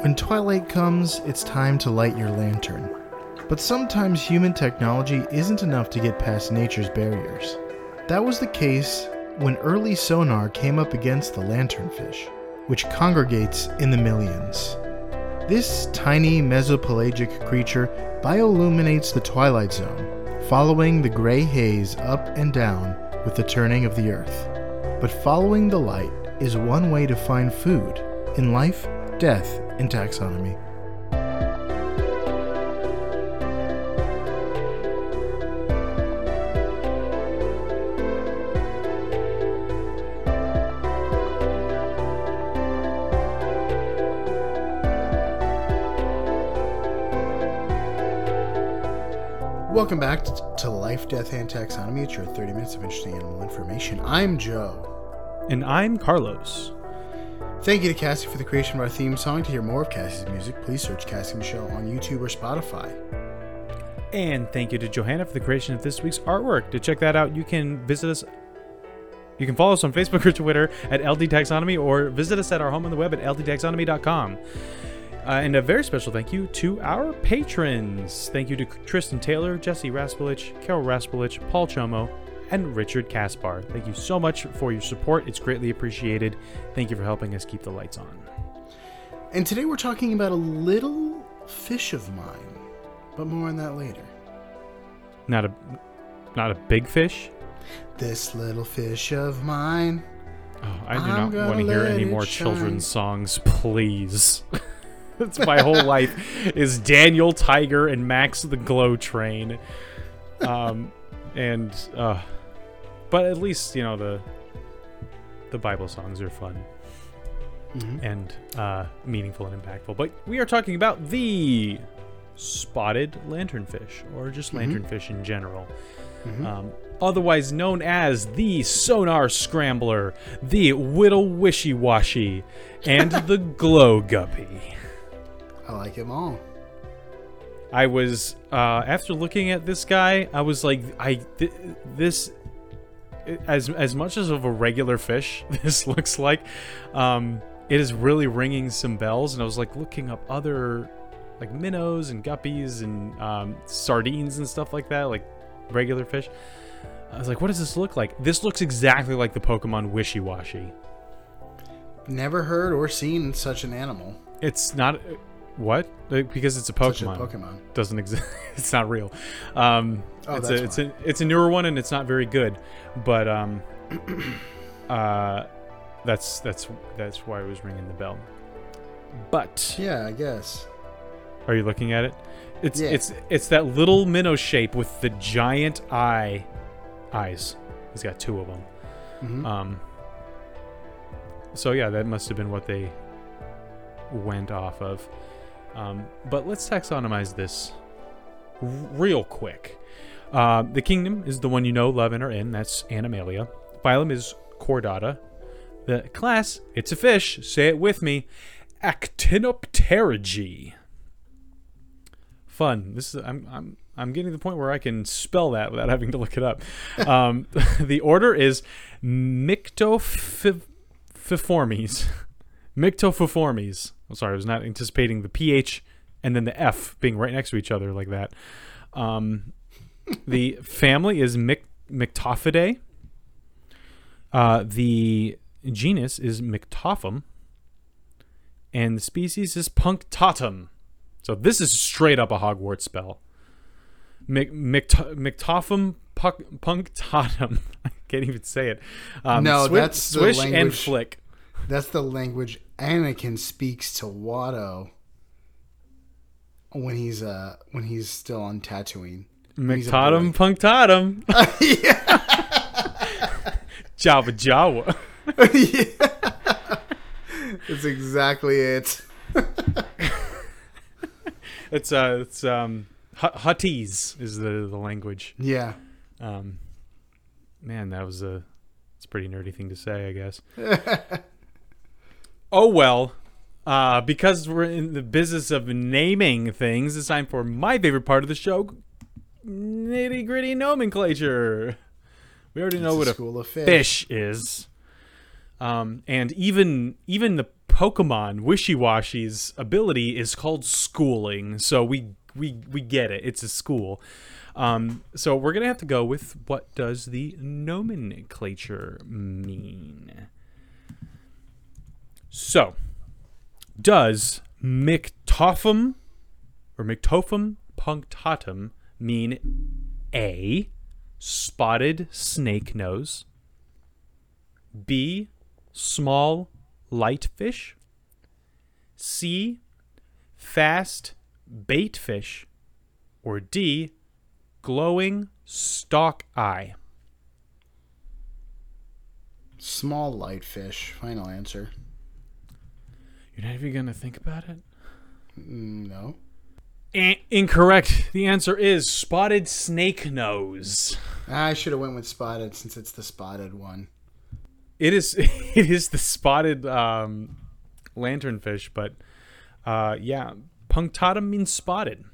When twilight comes, it's time to light your lantern. But sometimes human technology isn't enough to get past nature's barriers. That was the case when early sonar came up against the lanternfish, which congregates in the millions. This tiny mesopelagic creature bioluminates the twilight zone, following the gray haze up and down with the turning of the earth. But following the light is one way to find food in life, death, in taxonomy. Welcome back to Life, Death, and Taxonomy. It's your 30 minutes of interesting animal information. I'm Joe. And I'm Carlos. Thank you to Cassie for the creation of our theme song. To hear more of Cassie's music, please search Cassie Michelle on YouTube or Spotify. And thank you to Johanna for the creation of this week's artwork. To check that out, you can visit us. You can follow us on Facebook or Twitter at LD Taxonomy or visit us at our home on the web at ldtaxonomy.com. Uh, and a very special thank you to our patrons. Thank you to Tristan Taylor, Jesse Raspolich, Carol Raspolich, Paul Chomo, and Richard Kaspar. Thank you so much for your support. It's greatly appreciated. Thank you for helping us keep the lights on. And today we're talking about a little fish of mine, but more on that later. Not a not a big fish. This little fish of mine. Oh, I do I'm not want to hear any more shine. children's songs, please. That's my whole life is Daniel Tiger and Max the Glow Train. Um and uh but at least, you know, the the Bible songs are fun Mhm. and uh meaningful and impactful. But we are talking about the spotted lanternfish or just lanternfish in general. Um, otherwise known as the Sonar Scrambler, the Whittle Wishy Washy, and the Glow Guppy. I like them all. I was uh, after looking at this guy, I was like, I th- this as as much as of a regular fish this looks like, um, it is really ringing some bells. And I was like looking up other like minnows and guppies and um, sardines and stuff like that, like regular fish. I was like, what does this look like? This looks exactly like the Pokemon Wishiwashi. Never heard or seen such an animal. It's not what Like, because it's a Such a Pokemon. Pokemon. doesn't exist. it's not real. Um, Oh, it's that's a it's a it's a newer one and it's not very good. But um, uh, that's that's that's why I was ringing the bell. But Yeah, I guess. are you looking at it? It's Yeah. it's it's that little minnow shape with the giant eye eyes. He's got two of them. Mhm. Um. So yeah, that must have been what they went off of. Um, but let's taxonomize this r- real quick. Uh, the kingdom is the one you know, love, and are in. That's Animalia. Phylum is Chordata. The class, it's a fish. Say it with me. Actinopterygii. Fun. This is I'm I'm I'm getting to the point where I can spell that without having to look it up. Um, the order is Myctophiformes. Myctophiformes. I'm sorry, I was not anticipating the PH and then the F being right next to each other like that. Um, the family is Myc- Myctophidae. Uh, the genus is Myctophum. And the species is Punctatum. So this is straight up a Hogwarts spell. Myc- Myctophum puc- punctatum. I can't even say it. Um, No, swi- that's swish and flick. That's the language Anakin speaks to Watto when he's uh when he's still on Tatooine. He's a Myctatum boy. punctatum. Java Jawa. yeah. That's exactly it. It's uh, it's um, Hu- Huttese is the the language. Yeah. Um, man, that was a it's a pretty nerdy thing to say, I guess. oh well. Uh, because we're in the business of naming things, it's time for my favorite part of the show, nitty gritty nomenclature. We already know It's what a a school of fish. fish is. Um, and even even the Pokemon Wishiwashi's ability is called schooling, so we we we get it. It's a school. Um, so we're gonna have to go with what does the nomenclature mean? So, does Myctophum or Myctophum punctatum mean A, spotted snake nose, B, small light fish, C, fast bait fish, or D, glowing stalk eye? Small light fish. Final answer. You're not even gonna think about it? Mm, No. Incorrect. The answer is spotted snake nose. I should have went with spotted since it's the spotted one. It is it is the spotted um, lanternfish, but uh, yeah, punctatum means spotted.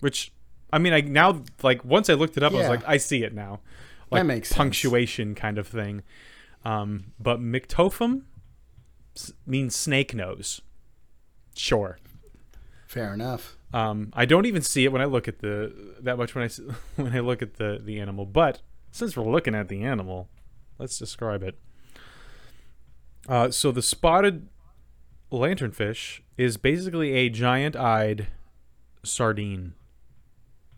Which I mean, I now like once I looked it up, I was like, I see it now, like That makes sense. punctuation kind of thing. Um, but Myctophum means snake nose. Sure. Fair enough. Um, I don't even see it when I look at the that much when I when I look at the the animal. But since we're looking at the animal, let's describe it. Uh, so the spotted lanternfish is basically a giant-eyed sardine.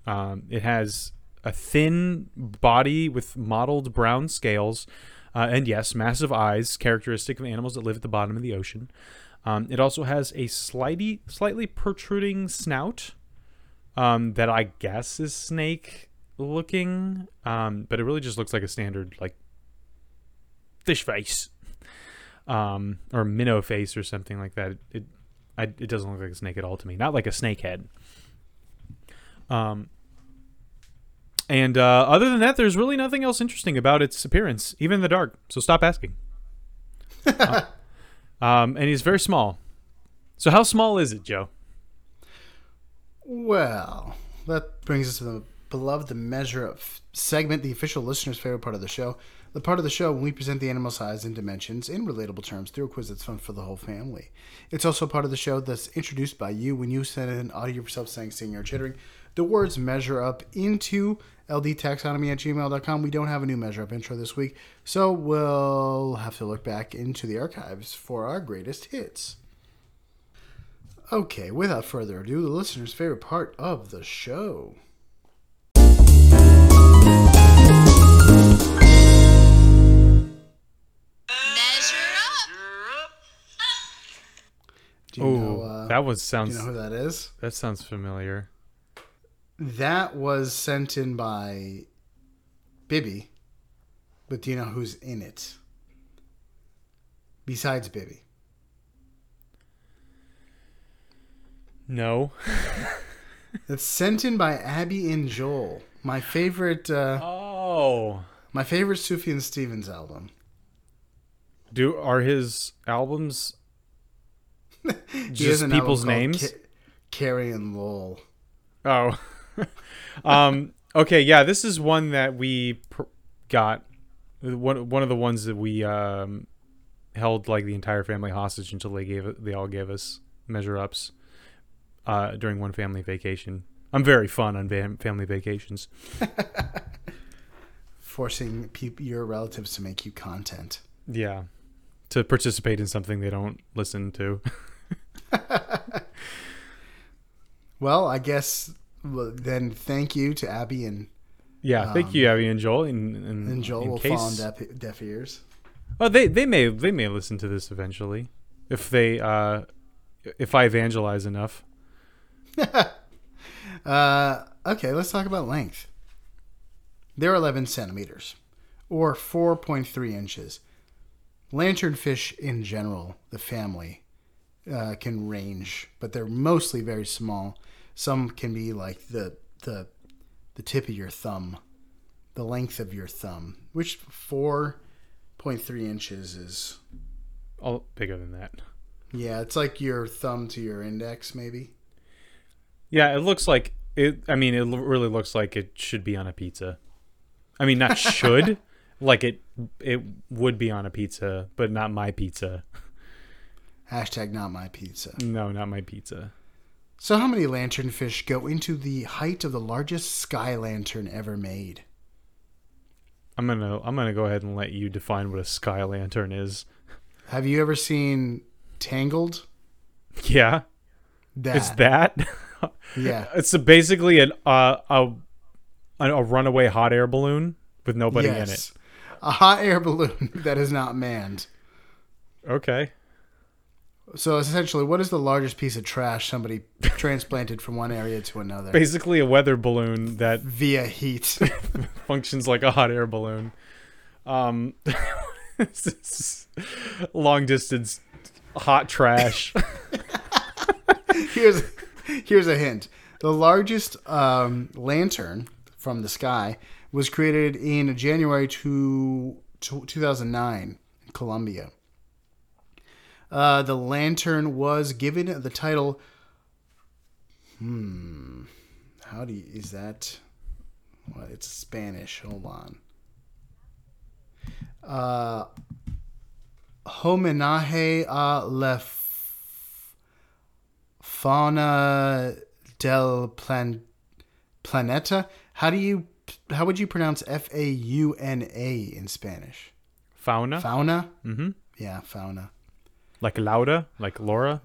Um, it has a thin body with mottled brown scales, uh, and yes, massive eyes, characteristic of animals that live at the bottom of the ocean. Um, it also has a slightly slightly protruding snout um, that I guess is snake looking, um, but it really just looks like a standard like fish face, um, or minnow face or something like that. It it, I, it doesn't look like a snake at all to me. Not like a snake head. Um, and uh, other than that, there's really nothing else interesting about its appearance, even in the dark. So stop asking. Uh, um, and he's very small. So how small is it, Joe? Well, that brings us to the beloved the measure of segment, the official listener's favorite part of the show. The part of the show when we present the animal size and dimensions in relatable terms through a quiz that's fun for the whole family. It's also part of the show that's introduced by you when you send in audio of yourself saying, singing, or chittering. The words measure up into ldtaxonomy at gmail.com. We don't have a new measure up intro this week, so we'll have to look back into the archives for our greatest hits. Okay, without further ado, the listener's favorite part of the show. Measure up. Oh. Uh, that was do sounds you know who that is? that sounds familiar. That was sent in by Bibby, but do you know who's in it? Besides Bibby, No. it's sent in by Abby and Joel. My favorite, uh, Oh. my favorite Sufjan Stevens album. Do are his albums just people's names? Ca- Carrie and Lowell. Oh. Um okay, yeah, this is one that we pr- got one one of the ones that we um held like the entire family hostage until they gave they all gave us measure ups uh during one family vacation. I'm very fun on fam- family vacations. forcing peop your relatives to make you content. Yeah. To participate in something they don't listen to. Well, I guess well, then thank you to Abby and, Yeah, thank you, Abby and Joel. In, in, and Joel in will case, fall on deaf, deaf ears. Oh, they they may they may listen to this eventually, if they uh, if I evangelize enough. Uh, okay, let's talk about length. They're 11 centimeters, or 4.3 inches. Lanternfish in general, the family, uh, can range, but they're mostly very small. Some can be like the the the tip of your thumb, the length of your thumb, which 4.3 inches is. Oh, bigger than that. Yeah, it's like your thumb to your index, maybe. Yeah, it looks like it. I mean, it really looks like it should be on a pizza. I mean, not should, like it. It would be on a pizza, but not my pizza. Hashtag not my pizza. No, not my pizza. So, how many lanternfish go into the height of the largest sky lantern ever made? I'm gonna I'm gonna go ahead and let you define what a sky lantern is. Have you ever seen Tangled? Yeah, That. it's that. Yeah. it's a, basically an uh, a a runaway hot air balloon with nobody in it. A hot air balloon that is not manned. Okay. So essentially, what is the largest piece of trash somebody transplanted from one area to another Basically a weather balloon that via heat? functions like a hot air balloon. Um, long distance hot trash. here's here's a hint. The largest um, lantern from the sky was created in January to, to 2009 in Colombia. Uh, the lantern was given the title. Hmm. How do you, is that? What it's Spanish. Hold on. Uh, homenaje a la fauna del plan- planeta. How do you? How would you pronounce F A U N A in Spanish? Fauna, Fauna. Mm-hmm. Yeah, fauna. Like Lauda, like Laura.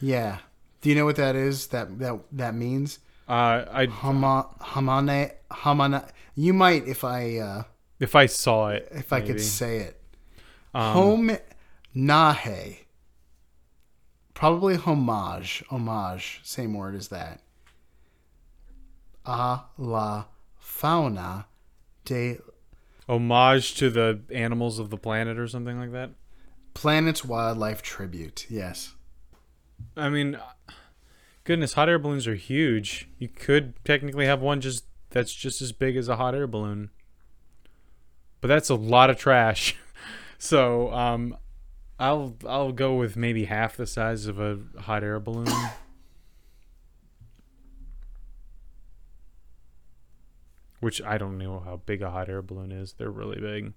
Yeah. Do you know what that is? That that that means Uh, I Hama hamane hamana. You might if I uh, if I saw it, if I could say it. Um, Home nahe. Probably homage. Homage. Same word as that. A la fauna de homage to the animals of the planet or something like that. Planet's wildlife tribute. Yes. I mean, goodness, hot air balloons are huge. You could technically have one just that's just as big as a hot air balloon. But that's a lot of trash. So, um I'll I'll go with maybe half the size of a hot air balloon. Which I don't know how big a hot air balloon is. They're really big.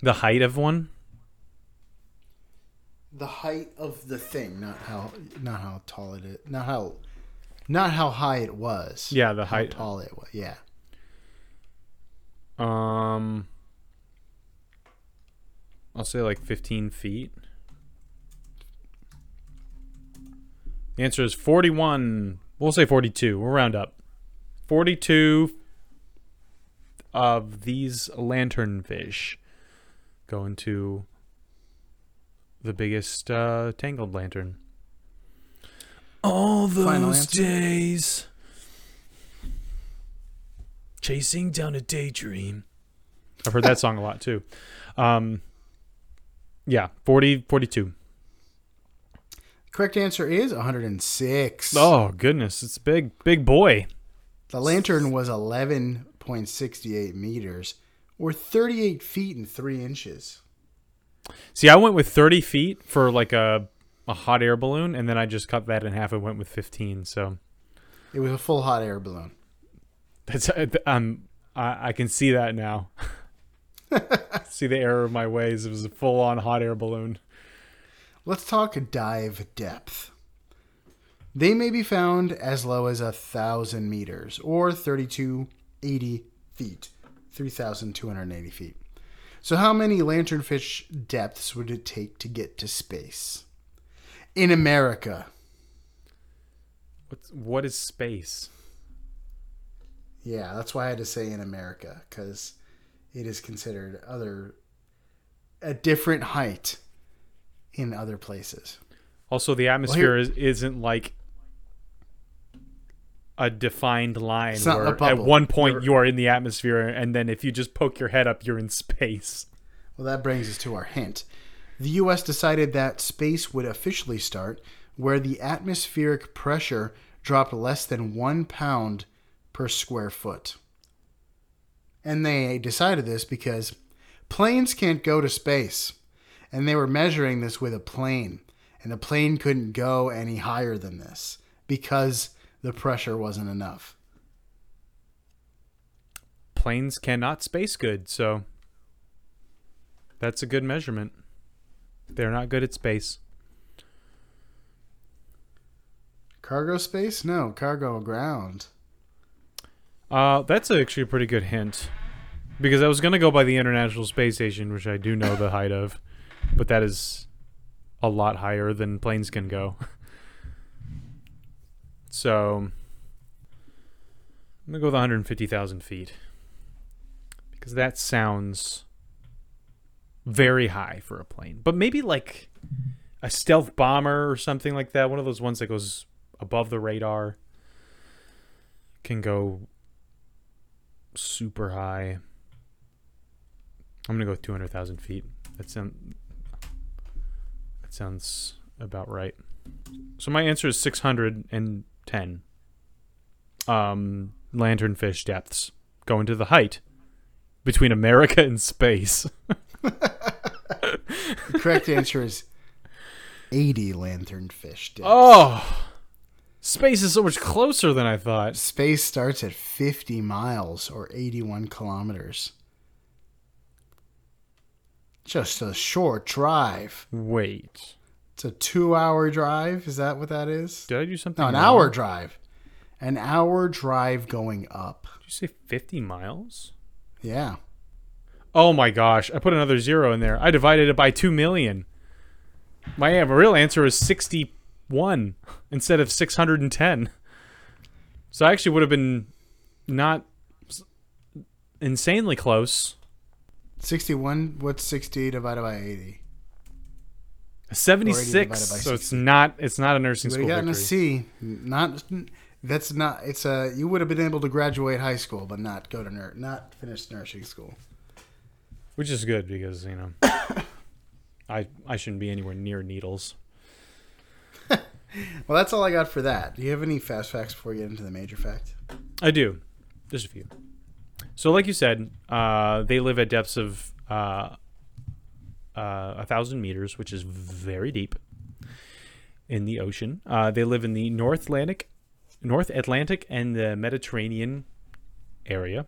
The height of one? The height of the thing, not how not how tall it is. Not how not how high it was. Yeah, the How height. tall it was. Yeah. Um, I'll say like 15 feet. The answer is 41. We'll say 42. We'll round up. 42 of these lanternfish go into the biggest uh, tangled lantern. All those days chasing down a daydream. I've heard that song a lot too. Um, yeah, 40, 42. Correct answer is 106. Oh goodness, it's big, big boy. The lantern was 11.68 meters, or 38 feet and 3 inches. See, I went with 30 feet for like a a hot air balloon, and then I just cut that in half and went with 15. So It was a full hot air balloon. that's um, I, I can see that now. see the error of my ways. It was a full on hot air balloon. Let's talk dive depth. They may be found as low as a thousand meters or 3280 feet, 3,280 feet. So, how many lanternfish depths would it take to get to space? In America, What's what is space? yeah, that's why I had to say in America because it is considered other a different height in other places. Also, the atmosphere is, isn't like a defined line a where at one point you are in the atmosphere, and then if you just poke your head up, you're in space. Well, that brings us to our hint. The U.S. decided that space would officially start where the atmospheric pressure dropped less than one pound per square foot. And they decided this because planes can't go to space. And they were measuring this with a plane. And the plane couldn't go any higher than this because the pressure wasn't enough. Planes cannot space good, so that's a good measurement. They're not good at space. Cargo space? No, cargo ground. Uh, that's actually a pretty good hint. Because I was going to go by the International Space Station, which I do know the height of, but that is a lot higher than planes can go. so, I'm to go with 150,000 feet. Because that sounds very high for a plane. But maybe like a stealth bomber or something like that. One of those ones that goes above the radar can go super high. I'm gonna go with 200,000 feet. That sound that sounds about right. So my answer is 610. Um, lanternfish depths going to the height between America and space. The correct answer is 80 lanternfish depths. Oh, space is so much closer than I thought. Space starts at 50 miles or 81 kilometers. Just a short drive. Wait, It's a two hour drive. Is that what that is? did I do something? No, an wrong? hour drive. An hour drive going up. Did you say 50 miles? Yeah. Oh my gosh, I put another zero in there. I divided it by 2 million. My real answer is 61 instead of 610. So I actually would have been not insanely close. 61. What's 60 divided by 80? 76. So it's not it's not a nursing You school have gotten a victory. C. Not. That's not. It's a. You would have been able to graduate high school, but not go to nur- not finish nursing school. Which is good because, you know, I I shouldn't be anywhere near needles. Well, that's all I got for that. Do you have any fast facts before we get into the major fact? I do. Just a few. So, like you said, uh, they live at depths of uh, uh, a thousand meters, which is very deep in the ocean. Uh, they live in the North Atlantic, North Atlantic, and the Mediterranean area.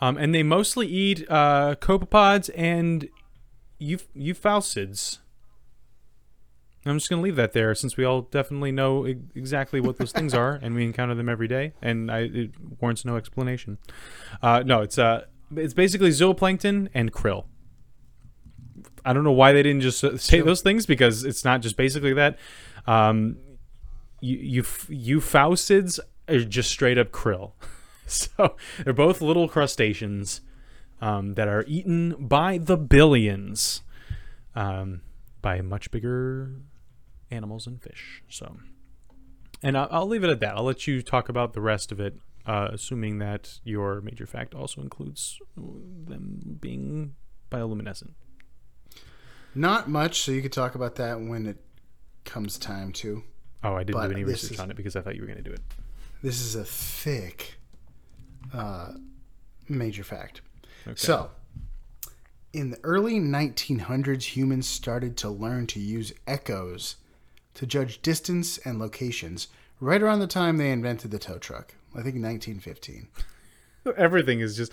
Um, and they mostly eat uh, copepods and euph- euphausiids. I'm just gonna leave that there, since we all definitely know e- exactly what those things are, and we encounter them every day, and I, it warrants no explanation. Uh, no, it's uh, it's basically zooplankton and krill. I don't know why they didn't just uh, say those things because it's not just basically that. Um, you, you euphausiids are just straight up krill. so they're both little crustaceans um, that are eaten by the billions um, by much bigger animals and fish. So, and I'll, I'll leave it at that. I'll let you talk about the rest of it, uh, assuming that your major fact also includes them being bioluminescent. Not much, so you could talk about that when it comes time to. Oh, I didn't But do any research is- on it because I thought you were going to do it. This is a thick uh, major fact. Okay. So, in the early 1900s, humans started to learn to use echoes to judge distance and locations. Right around the time they invented the tow truck, I think 1915. everything is just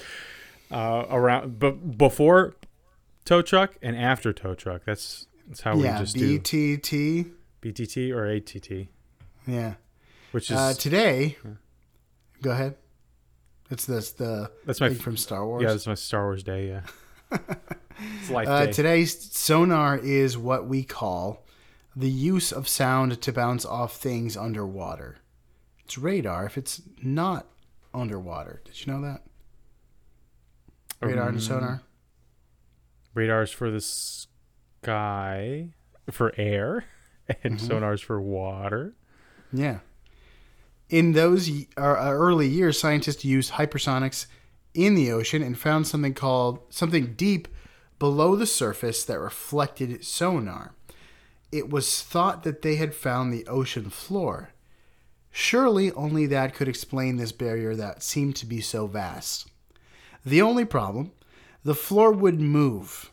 uh, around, but before tow truck and after tow truck. That's that's how yeah, we just do BTT. BTT or ATT, Yeah. which is Uh, today, go ahead. It's this the that's my from Star Wars. yeah, that's my Star Wars day. Yeah, it's life Uh, day. today's sonar is what we call the use of sound to bounce off things underwater. It's radar if it's not underwater. Did you know that? Radar Um, and sonar. Radars for the sky, for air, and Mm-hmm. sonars for water. Yeah. In those uh, uh, early years, scientists used hypersonics in the ocean and found something called something deep below the surface that reflected sonar. It was thought that they had found the ocean floor. Surely only that could explain this barrier that seemed to be so vast. The only problem, the floor would move.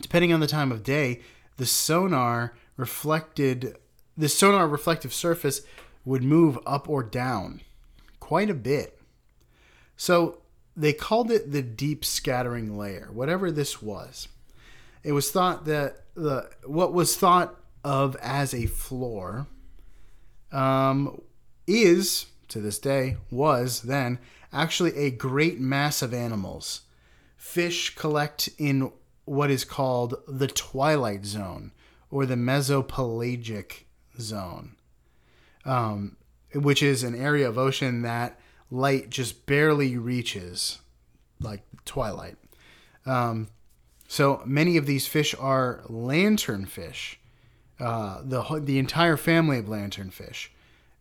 Depending on the time of day, the sonar reflected the sonar reflective surface would move up or down quite a bit. So they called it the deep scattering layer, whatever this was. It was thought that the what was thought of as a floor um, is to this day was then actually a great mass of animals. Fish collect in what is called the twilight zone or the mesopelagic zone, um, which is an area of ocean that light just barely reaches, like twilight. Um, so many of these fish are lanternfish, uh, the the entire family of lanternfish,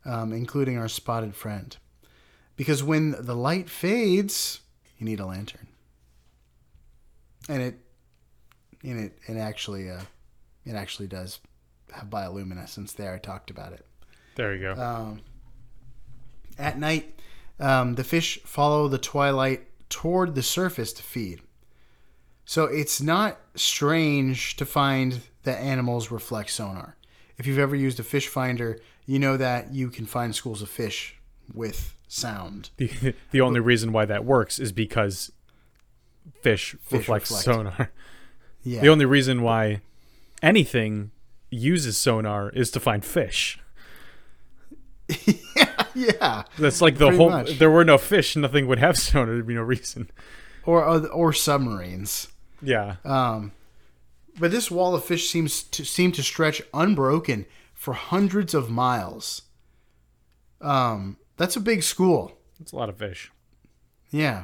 um, including our spotted friend. Because when the light fades, you need a lantern, and it, and it, it actually, uh, it actually does have bioluminescence. There, I talked about it. There you go. Um, at night, um, the fish follow the twilight toward the surface to feed. So it's not strange to find that animals reflect sonar. If you've ever used a fish finder, you know that you can find schools of fish with sound. the, the only reason why that works is because fish, Fish reflect reflect. sonar. Yeah. The only reason why anything uses sonar is to find fish. yeah. That's like the whole. much. There were no fish, nothing would have sonar. There'd be no reason. Or or submarines. Yeah. Um, but this wall of fish seems to seem to stretch unbroken for hundreds of miles. Um, that's a big school. It's a lot of fish. Yeah.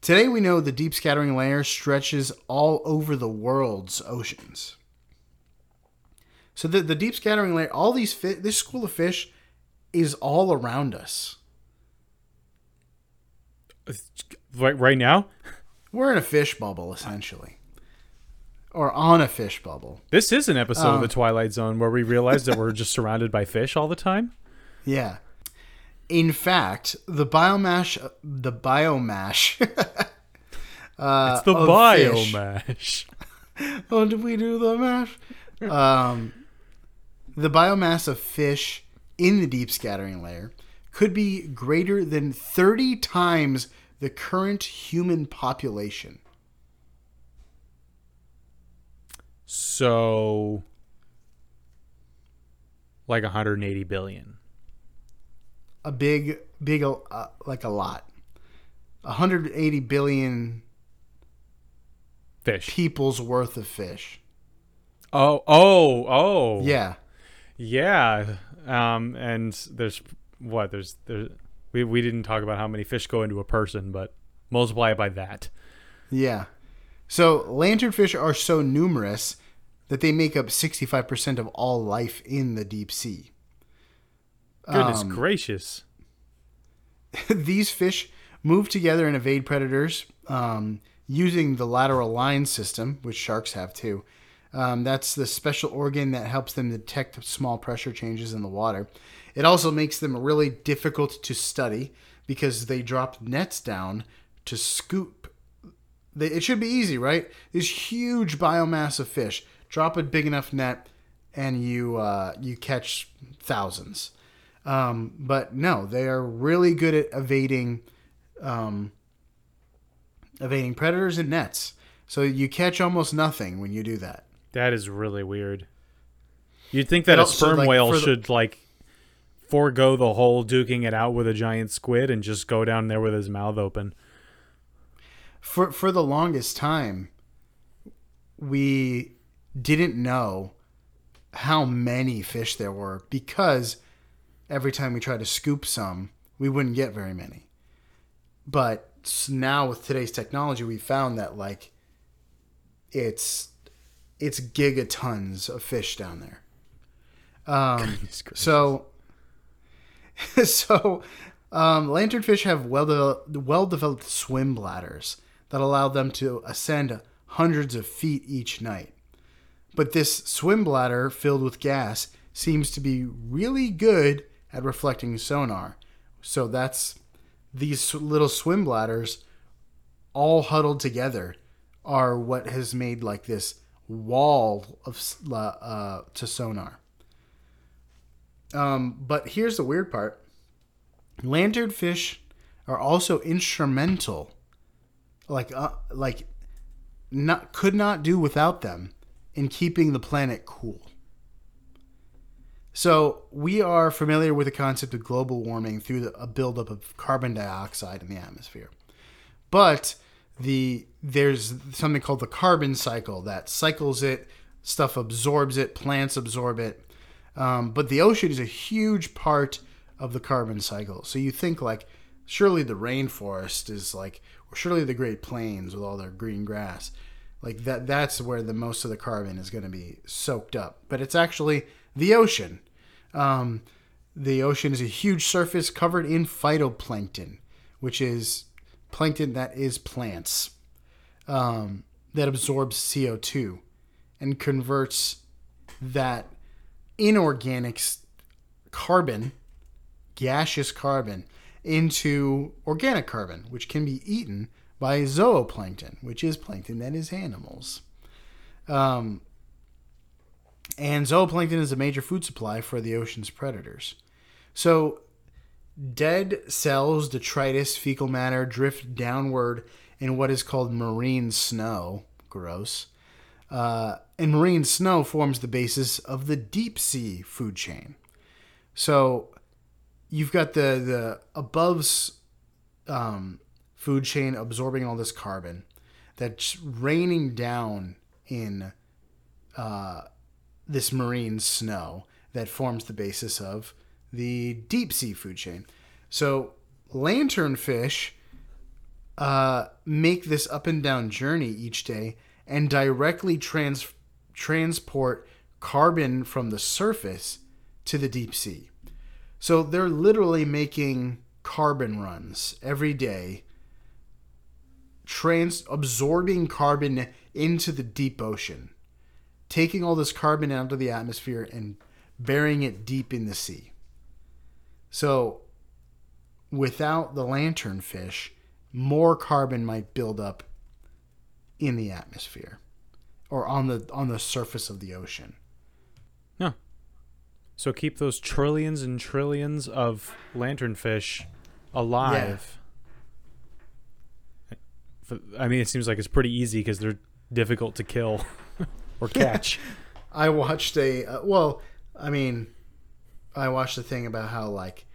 Today we know the deep scattering layer stretches all over the world's oceans. So the, the deep scattering layer, all these fi- this school of fish is all around us. Right, right now, We're in a fish bubble essentially. Or on a fish bubble. this is an episode Um, of the Twilight Zone where we realize that we're just surrounded by fish all the time. Yeah. In fact, the biomass the biomass uh, It's the biomash. Oh, did we do the mash? um, the biomass of fish in the deep scattering layer could be greater than 30 times the current human population. So, like 180 billion. A big, big, uh, like a lot. 180 billion Fish. people's worth of fish. Oh, oh, oh. Yeah. Yeah. Um, and there's what? There's there. We we didn't talk about how many fish go into a person, but multiply it by that. Yeah. So lanternfish are so numerous that they make up 65% of all life in the deep sea. Goodness Um, gracious. These fish move together and evade predators um, using the lateral line system, which sharks have too. Um, that's the special organ that helps them detect small pressure changes in the water. It also makes them really difficult to study because they drop nets down to scoop. They, it should be easy, right? This huge biomass of fish. Drop a big enough net, and you uh, you catch thousands. Um, but no, they are really good at evading um, evading predators and nets. So you catch almost nothing when you do that. That is really weird. You'd think that a sperm like, whale the- should like forego the whole duking it out with a giant squid and just go down there with his mouth open. For for the longest time, we didn't know how many fish there were because every time we tried to scoop some, we wouldn't get very many. But now with today's technology, we found that like it's it's gigatons of fish down there. Um, so so um, lanternfish have well de- well developed swim bladders that allow them to ascend hundreds of feet each night. But this swim bladder filled with gas seems to be really good at reflecting sonar. So that's these little swim bladders all huddled together are what has made like this wall of uh, to sonar. Um, but here's the weird part: lanternfish are also instrumental, like uh, like not could not do without them in keeping the planet cool. So we are familiar with the concept of global warming through the, a buildup of carbon dioxide in the atmosphere, but the there's something called the carbon cycle that cycles it, stuff absorbs it, plants absorb it, um, but the ocean is a huge part of the carbon cycle. So you think like surely the rainforest is like, or surely the Great Plains with all their green grass, like that. That's where the most of the carbon is going to be soaked up. But it's actually the ocean. Um, the ocean is a huge surface covered in phytoplankton, which is plankton that is plants um, that absorbs CO2 and converts that inorganic carbon, gaseous carbon, into organic carbon, which can be eaten by zooplankton, which is plankton that is animals. Um, and zooplankton is a major food supply for the ocean's predators. So, dead cells, detritus, fecal matter drift downward in what is called marine snow. Gross. Uh, and marine snow forms the basis of the deep sea food chain. So, you've got the the above um, food chain absorbing all this carbon that's raining down in uh, this marine snow that forms the basis of the deep sea food chain. So lanternfish uh, make this up and down journey each day and directly trans- transport carbon from the surface to the deep sea. So they're literally making carbon runs every day, trans absorbing carbon into the deep ocean, taking all this carbon out of the atmosphere and burying it deep in the sea. So without the lanternfish, more carbon might build up in the atmosphere or on the on the surface of the ocean. Yeah. So keep those trillions and trillions of lanternfish alive. Yeah. I mean, it seems like it's pretty easy because they're difficult to kill or catch. I watched a uh, well, I mean, I watched a thing about how like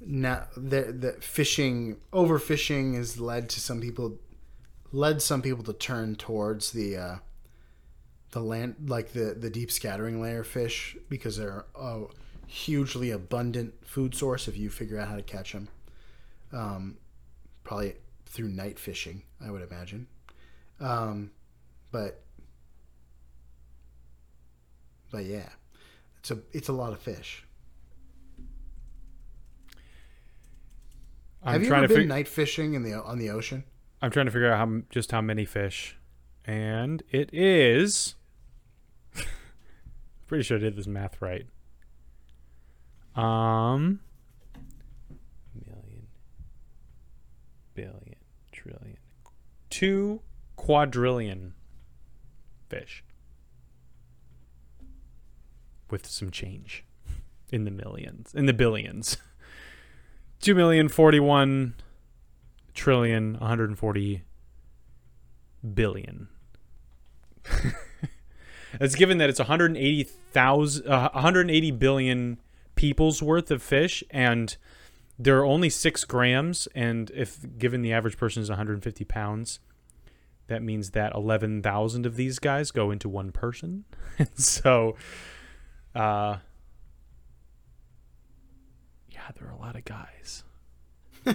now the the fishing overfishing has led to some people led some people to turn towards the uh, the land like the the deep scattering layer fish because they're a hugely abundant food source if you figure out how to catch them. Um, probably through night fishing, I would imagine. Um, but but yeah, it's a it's a lot of fish. I'm Have you trying ever to been fig- night fishing in the on the ocean? I'm trying to figure out how just how many fish, and it is. pretty sure I did this math right. Um, million, billion, trillion, two quadrillion fish with some change in the millions, in the billions. Two million forty-one trillion 140 billion. That's given that it's 180,000 uh, 180 billion people's worth of fish and there are only 6 grams and if given the average person is 150 pounds that means that 11,000 of these guys go into one person. And so uh yeah, there are a lot of guys.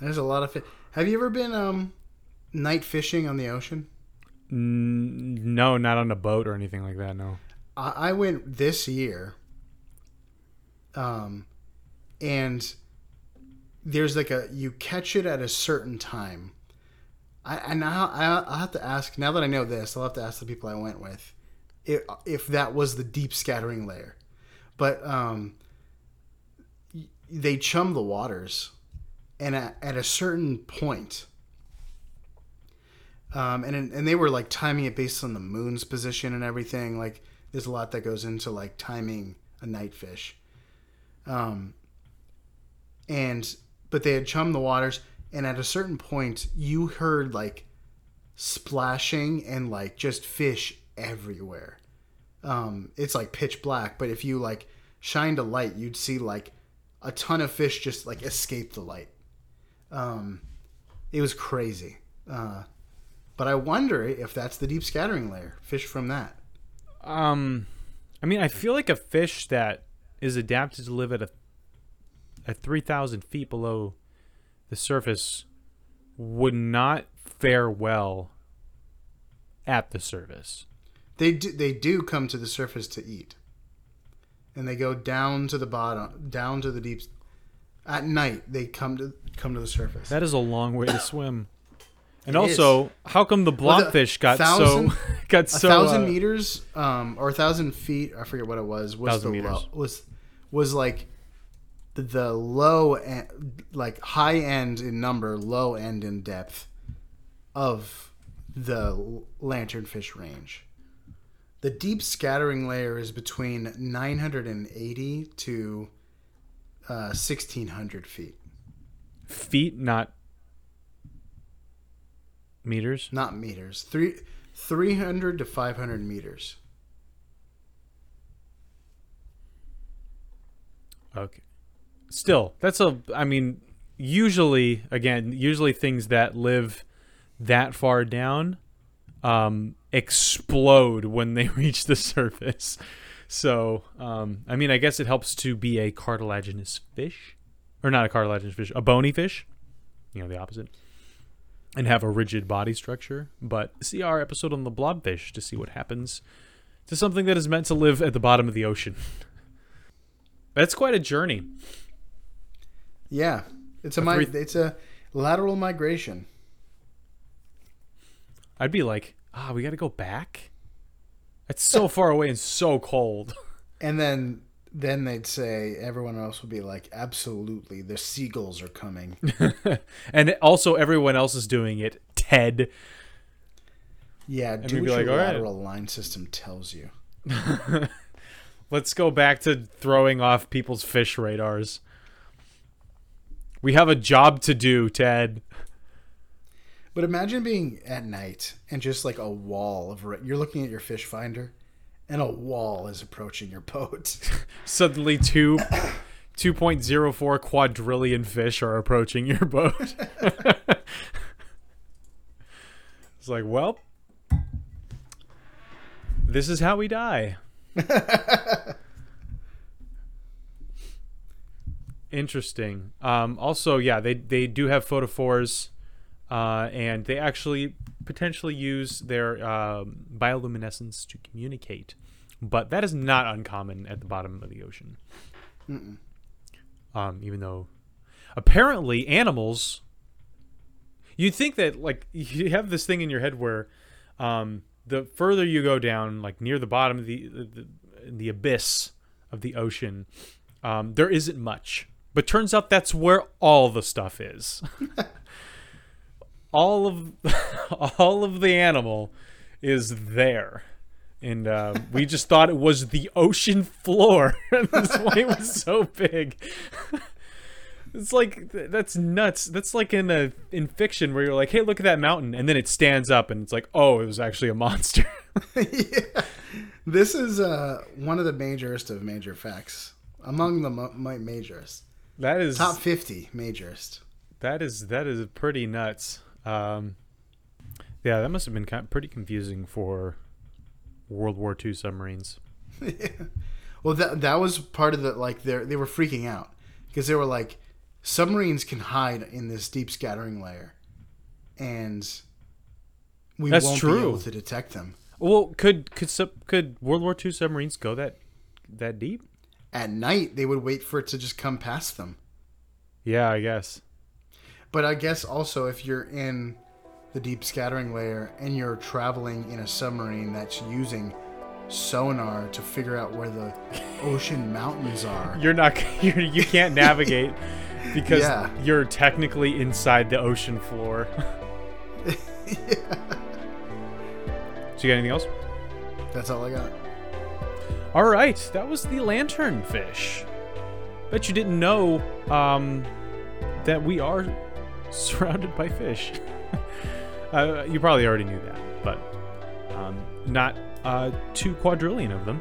There's a lot of fish. Have you ever been um night fishing on the ocean? N- no, not on a boat or anything like that. No. I, I went this year. Um, and there's like a you catch it at a certain time. I and I I'll have to ask now that I know this. I'll have to ask the people I went with if if that was the deep scattering layer, but um, they chum the waters, and at, at a certain point. Um, and and they were like timing it based on the moon's position and everything. Like there's a lot that goes into like timing a night fish. Um, and but they had chummed the waters, and at a certain point, you heard like splashing and like just fish everywhere. um, it's like pitch black. But if you like shined a light, you'd see like a ton of fish just like escape the light. Um, it was crazy. Uh, but I wonder if that's the deep scattering layer, fish from that. Um, I mean, I feel like a fish that is adapted to live at a at three thousand feet below the surface would not fare well at the surface. They do, they do come to the surface to eat, and they go down to the bottom, down to the deep. At night, they come to come to the surface. That is a long way to swim. And It also, how come the Well, blobfish got thousand- so got so a thousand uh, meters, um, or a thousand feet. I forget what it was. Was the meters. low, was was like the, the low end, like high end in number, low end in depth of the lanternfish range. The deep scattering layer is between 980 to uh, 1600 feet. feet, not meters. Not meters. Three, 300 to 500 meters. Okay. Still, that's a. I mean, usually, again, usually things that live that far down um, explode when they reach the surface. So, um, I mean, I guess it helps to be a cartilaginous fish, or not a cartilaginous fish, a bony fish. You know, the opposite, and have a rigid body structure. But see our episode on the blobfish to see what happens to something that is meant to live at the bottom of the ocean. That's quite a journey. Yeah, it's a, A mi- three- it's a lateral migration. I'd be like, ah, we got to go back. It's so far away and so cold. And then then they'd say everyone else would be like, absolutely, the seagulls are coming. and also, everyone else is doing it. Ted. Yeah, do we'd what like, your "All right." lateral line system tells you. Let's go back to throwing off people's fish radars. We have a job to do, Ted. But imagine being at night and just like a wall of you're looking at your fish finder, and a wall is approaching your boat. Suddenly, two. 2.04 quadrillion fish are approaching your boat. it's like, well, this is how we die. Interesting. Um, also, yeah, they they do have photophores, uh, and they actually potentially use their um, bioluminescence to communicate, but that is not uncommon at the bottom of the ocean. Um, even though apparently animals, you'd think that like you have this thing in your head where um, the further you go down, like near the bottom of the the, the abyss of the ocean, um, there isn't much. But turns out that's where all the stuff is. all of all of the animal is there. And uh, we just thought it was the ocean floor. That's why it was so big. It's like that's nuts. That's like in a in fiction where you're like, "Hey, look at that mountain," and then it stands up, and it's like, "Oh, it was actually a monster." yeah. This is uh, one of the majorest of major facts among the mo- my majorest that is top fifty majorest. that is that is pretty nuts. Um, yeah, that must have been kind of pretty confusing for World War II submarines. Well, that that was part of the like they they were freaking out because they were like submarines can hide in this deep scattering layer, and we That's won't be able to detect them Well, could could sub, could World War II submarines go that that deep? at night. They would wait for it to just come past them. Yeah, I guess. But I guess also if you're in the deep scattering layer and you're traveling in a submarine that's using sonar to figure out where the ocean mountains are. You're not you're, you can't navigate because Yeah. you're technically inside the ocean floor. So you got anything else? That's all I got. All right, that was the lanternfish. Bet you didn't know um, that we are surrounded by fish. uh, you probably already knew that, but um, not uh, two quadrillion of them.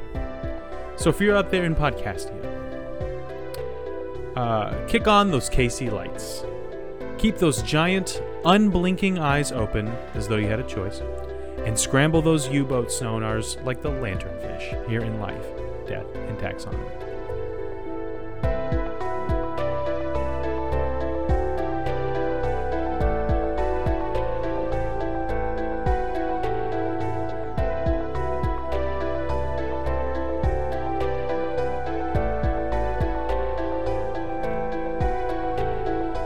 So if you're out there in podcasting, uh, kick on those KC lights. Keep those giant, unblinking eyes open as though you had a choice, and scramble those U boat sonars like the lanternfish here in life, death, and taxonomy.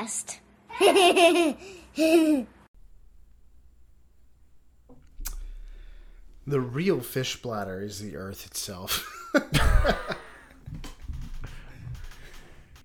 Podcast. The real fish bladder is the earth itself.